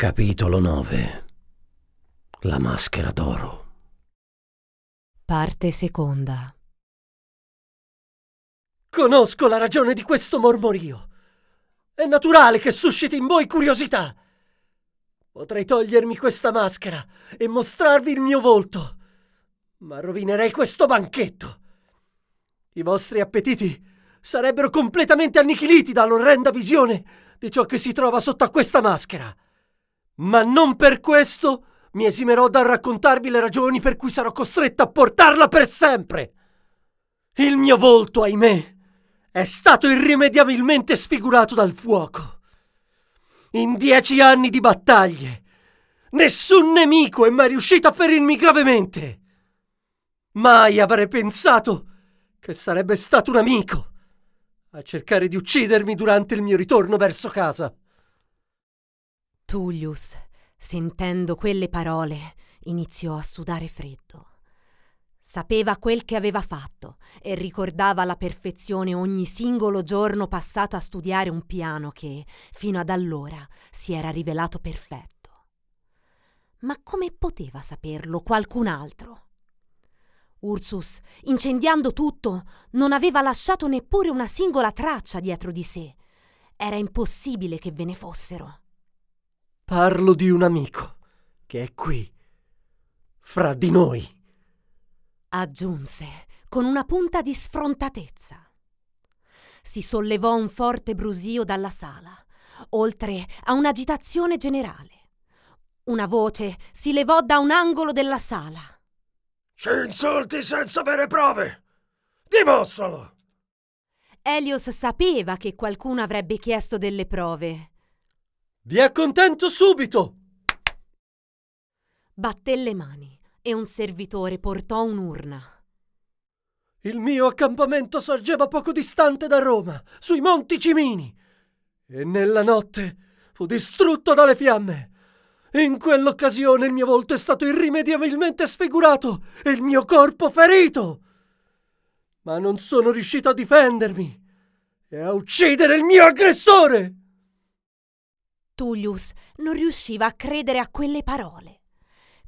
Capitolo 9 La maschera d'oro Parte seconda. Conosco la ragione di questo mormorio. È naturale che susciti in voi curiosità. Potrei togliermi questa maschera e mostrarvi il mio volto, ma rovinerei questo banchetto. I vostri appetiti sarebbero completamente annichiliti dall'orrenda visione di ciò che si trova sotto a questa maschera. Ma non per questo mi esimerò dal raccontarvi le ragioni per cui sarò costretto a portarla per sempre. Il mio volto, ahimè, è stato irrimediabilmente sfigurato dal fuoco. In dieci anni di battaglie, nessun nemico è mai riuscito a ferirmi gravemente. Mai avrei pensato che sarebbe stato un amico a cercare di uccidermi durante il mio ritorno verso casa. Tullius, sentendo quelle parole, iniziò a sudare freddo. Sapeva quel che aveva fatto e ricordava alla perfezione ogni singolo giorno passato a studiare un piano che, fino ad allora, si era rivelato perfetto. Ma come poteva saperlo qualcun altro? Ursus, incendiando tutto, non aveva lasciato neppure una singola traccia dietro di sé. Era impossibile che ve ne fossero. Parlo di un amico che è qui, fra di noi. Aggiunse con una punta di sfrontatezza. Si sollevò un forte brusio dalla sala, oltre a un'agitazione generale. Una voce si levò da un angolo della sala. Ci insulti senza avere prove! Dimostralo! Elios sapeva che qualcuno avrebbe chiesto delle prove vi accontento subito! Batté le mani e un servitore portò un'urna. Il mio accampamento sorgeva poco distante da Roma, sui Monti Cimini, e nella notte fu distrutto dalle fiamme. In quell'occasione il mio volto è stato irrimediabilmente sfigurato e il mio corpo ferito. Ma non sono riuscito a difendermi e a uccidere il mio aggressore. Tullius non riusciva a credere a quelle parole.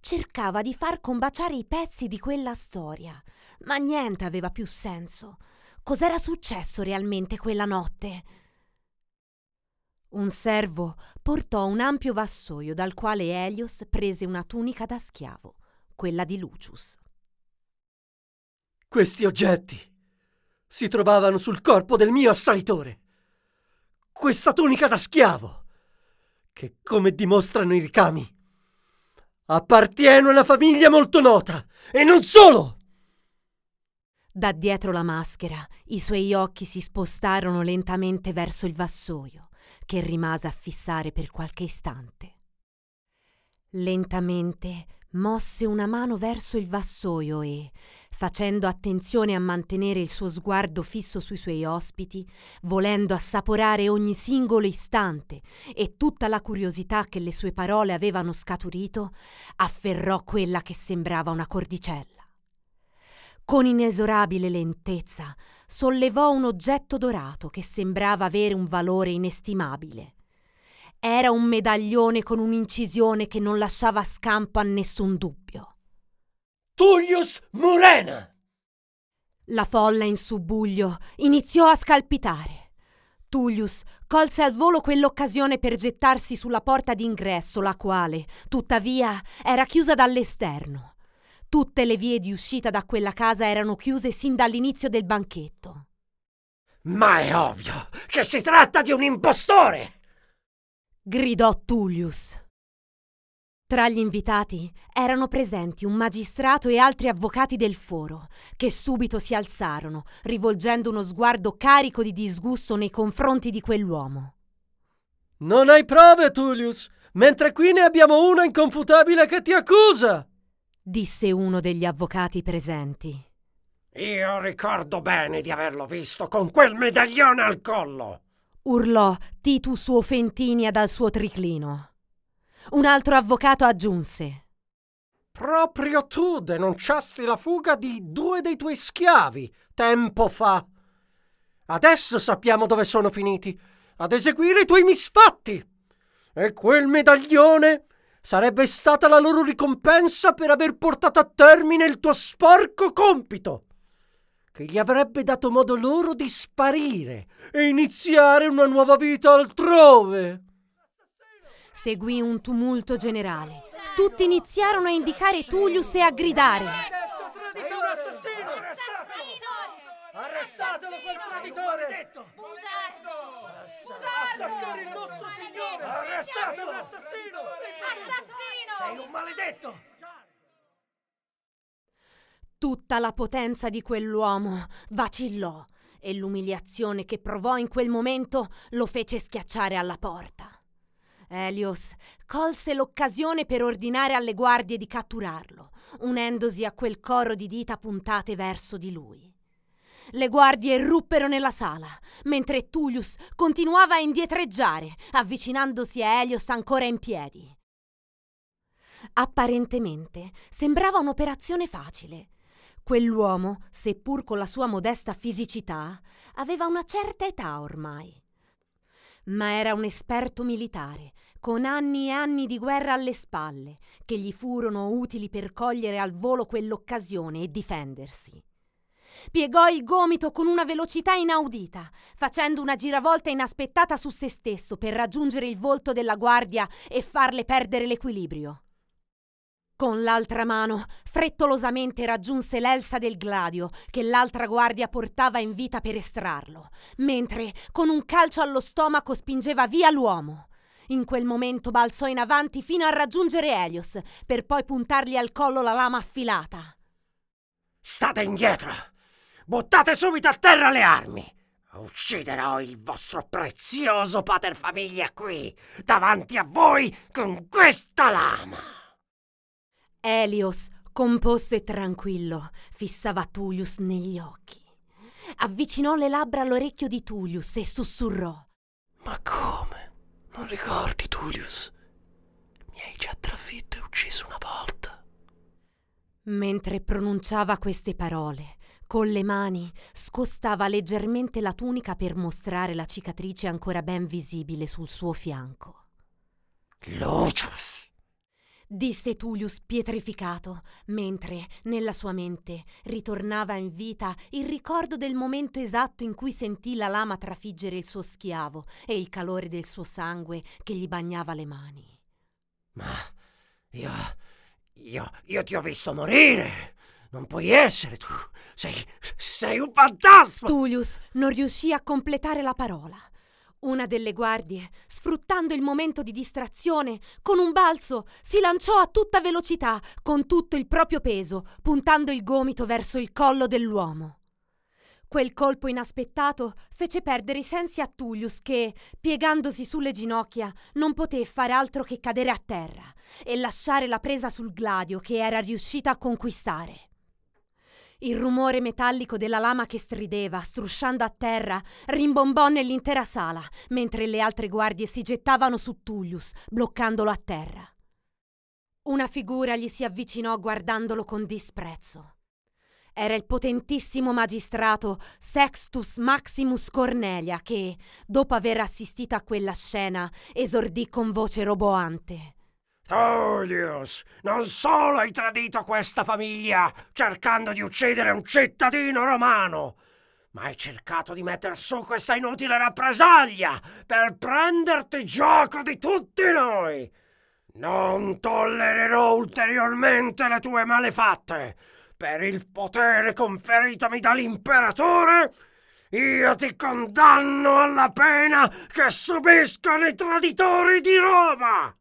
Cercava di far combaciare i pezzi di quella storia, ma niente aveva più senso. Cos'era successo realmente quella notte? Un servo portò un ampio vassoio dal quale Elios prese una tunica da schiavo, quella di Lucius. Questi oggetti si trovavano sul corpo del mio assalitore. Questa tunica da schiavo che, come dimostrano i ricami, appartiene a una famiglia molto nota, e non solo! Da dietro la maschera i suoi occhi si spostarono lentamente verso il vassoio, che rimase a fissare per qualche istante. Lentamente mosse una mano verso il vassoio e, facendo attenzione a mantenere il suo sguardo fisso sui suoi ospiti, volendo assaporare ogni singolo istante e tutta la curiosità che le sue parole avevano scaturito, afferrò quella che sembrava una cordicella. Con inesorabile lentezza sollevò un oggetto dorato che sembrava avere un valore inestimabile era un medaglione con un'incisione che non lasciava scampo a nessun dubbio. Tullius Murena! La folla in subbuglio iniziò a scalpitare. Tullius colse al volo quell'occasione per gettarsi sulla porta d'ingresso, la quale, tuttavia, era chiusa dall'esterno. Tutte le vie di uscita da quella casa erano chiuse sin dall'inizio del banchetto. Ma è ovvio che si tratta di un impostore! gridò Tullius. Tra gli invitati erano presenti un magistrato e altri avvocati del foro, che subito si alzarono, rivolgendo uno sguardo carico di disgusto nei confronti di quell'uomo. Non hai prove, Tullius, mentre qui ne abbiamo uno inconfutabile che ti accusa, disse uno degli avvocati presenti. Io ricordo bene di averlo visto con quel medaglione al collo urlò Titus Ofentini dal suo triclino. Un altro avvocato aggiunse. Proprio tu denunciasti la fuga di due dei tuoi schiavi tempo fa. Adesso sappiamo dove sono finiti, ad eseguire i tuoi misfatti. E quel medaglione sarebbe stata la loro ricompensa per aver portato a termine il tuo sporco compito, che gli avrebbe dato modo loro di sparire e iniziare una nuova vita altrove. Seguì un tumulto generale. Tutti iniziarono a indicare Tullius e a gridare. Traditore assassino! Arrestatelo quel traditore! Bugiardo! Attaccare il nostro signore! Arrestatelo! Assassino! Assassino! Sei un maledetto! Tutta la potenza di quell'uomo vacillò e l'umiliazione che provò in quel momento lo fece schiacciare alla porta. Elios colse l'occasione per ordinare alle guardie di catturarlo, unendosi a quel coro di dita puntate verso di lui. Le guardie irruppero nella sala, mentre Tullius continuava a indietreggiare, avvicinandosi a Elios ancora in piedi. Apparentemente sembrava un'operazione facile. Quell'uomo, seppur con la sua modesta fisicità, aveva una certa età ormai. Ma era un esperto militare, con anni e anni di guerra alle spalle, che gli furono utili per cogliere al volo quell'occasione e difendersi. Piegò il gomito con una velocità inaudita, facendo una giravolta inaspettata su se stesso per raggiungere il volto della guardia e farle perdere l'equilibrio. Con l'altra mano, frettolosamente raggiunse l'elsa del gladio che l'altra guardia portava in vita per estrarlo, mentre con un calcio allo stomaco spingeva via l'uomo. In quel momento balzò in avanti fino a raggiungere Elios, per poi puntargli al collo la lama affilata. State indietro! Buttate subito a terra le armi! Ucciderò il vostro prezioso paterfamiglia qui, davanti a voi, con questa lama! Elios, composto e tranquillo, fissava Tullius negli occhi. Avvicinò le labbra all'orecchio di Tullius e sussurrò. Ma come? Non ricordi, Tullius? Mi hai già trafitto e ucciso una volta. Mentre pronunciava queste parole, con le mani scostava leggermente la tunica per mostrare la cicatrice ancora ben visibile sul suo fianco. Lucius! Disse Tullius pietrificato, mentre nella sua mente ritornava in vita il ricordo del momento esatto in cui sentì la lama trafiggere il suo schiavo e il calore del suo sangue che gli bagnava le mani. Ma io. io. io ti ho visto morire! Non puoi essere tu! Sei. sei un fantasma! Tullius non riuscì a completare la parola. Una delle guardie, sfruttando il momento di distrazione, con un balzo si lanciò a tutta velocità, con tutto il proprio peso, puntando il gomito verso il collo dell'uomo. Quel colpo inaspettato fece perdere i sensi a Tullius che, piegandosi sulle ginocchia, non poté fare altro che cadere a terra e lasciare la presa sul gladio che era riuscita a conquistare. Il rumore metallico della lama che strideva, strusciando a terra, rimbombò nell'intera sala, mentre le altre guardie si gettavano su Tullius, bloccandolo a terra. Una figura gli si avvicinò guardandolo con disprezzo. Era il potentissimo magistrato Sextus Maximus Cornelia che, dopo aver assistito a quella scena, esordì con voce roboante. Tullius, non solo hai tradito questa famiglia cercando di uccidere un cittadino romano, ma hai cercato di metter su questa inutile rappresaglia per prenderti gioco di tutti noi. Non tollererò ulteriormente le tue malefatte. Per il potere conferitomi dall'imperatore, io ti condanno alla pena che subiscono i traditori di Roma.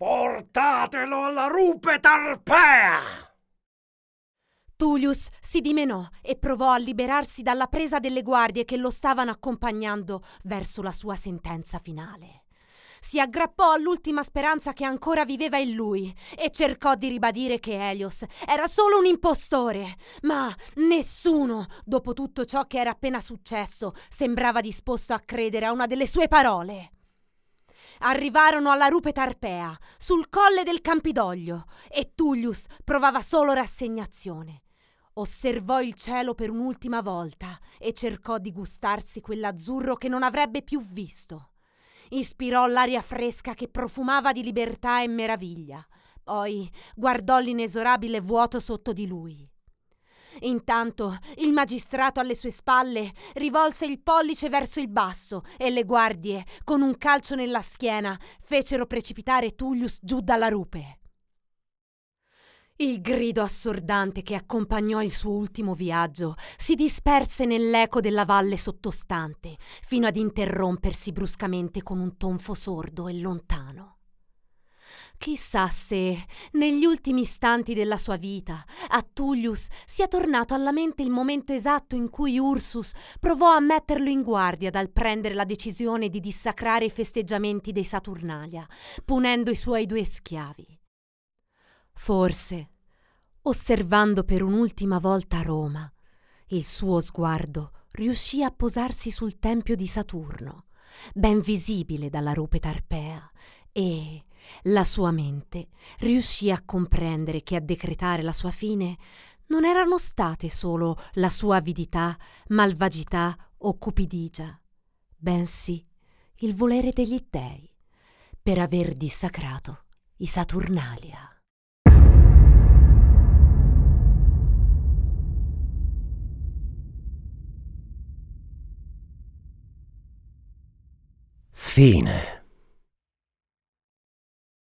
Portatelo alla rupe Tarpea! Tullius si dimenò e provò a liberarsi dalla presa delle guardie che lo stavano accompagnando verso la sua sentenza finale. Si aggrappò all'ultima speranza che ancora viveva in lui e cercò di ribadire che Elios era solo un impostore. Ma nessuno, dopo tutto ciò che era appena successo, sembrava disposto a credere a una delle sue parole arrivarono alla rupe Tarpea, sul colle del Campidoglio, e Tullius provava solo rassegnazione. Osservò il cielo per un'ultima volta e cercò di gustarsi quell'azzurro che non avrebbe più visto. ispirò l'aria fresca che profumava di libertà e meraviglia. Poi guardò l'inesorabile vuoto sotto di lui. Intanto il magistrato alle sue spalle rivolse il pollice verso il basso e le guardie, con un calcio nella schiena, fecero precipitare Tullius giù dalla rupe. Il grido assordante che accompagnò il suo ultimo viaggio si disperse nell'eco della valle sottostante, fino ad interrompersi bruscamente con un tonfo sordo e lontano. Chissà se, negli ultimi istanti della sua vita, a Tullius sia tornato alla mente il momento esatto in cui Ursus provò a metterlo in guardia dal prendere la decisione di dissacrare i festeggiamenti dei Saturnalia, punendo i suoi due schiavi. Forse, osservando per un'ultima volta Roma, il suo sguardo riuscì a posarsi sul tempio di Saturno, ben visibile dalla rupe Tarpea, e la sua mente riuscì a comprendere che a decretare la sua fine non erano state solo la sua avidità, malvagità o cupidigia, bensì il volere degli dèi per aver dissacrato i Saturnalia. Fine.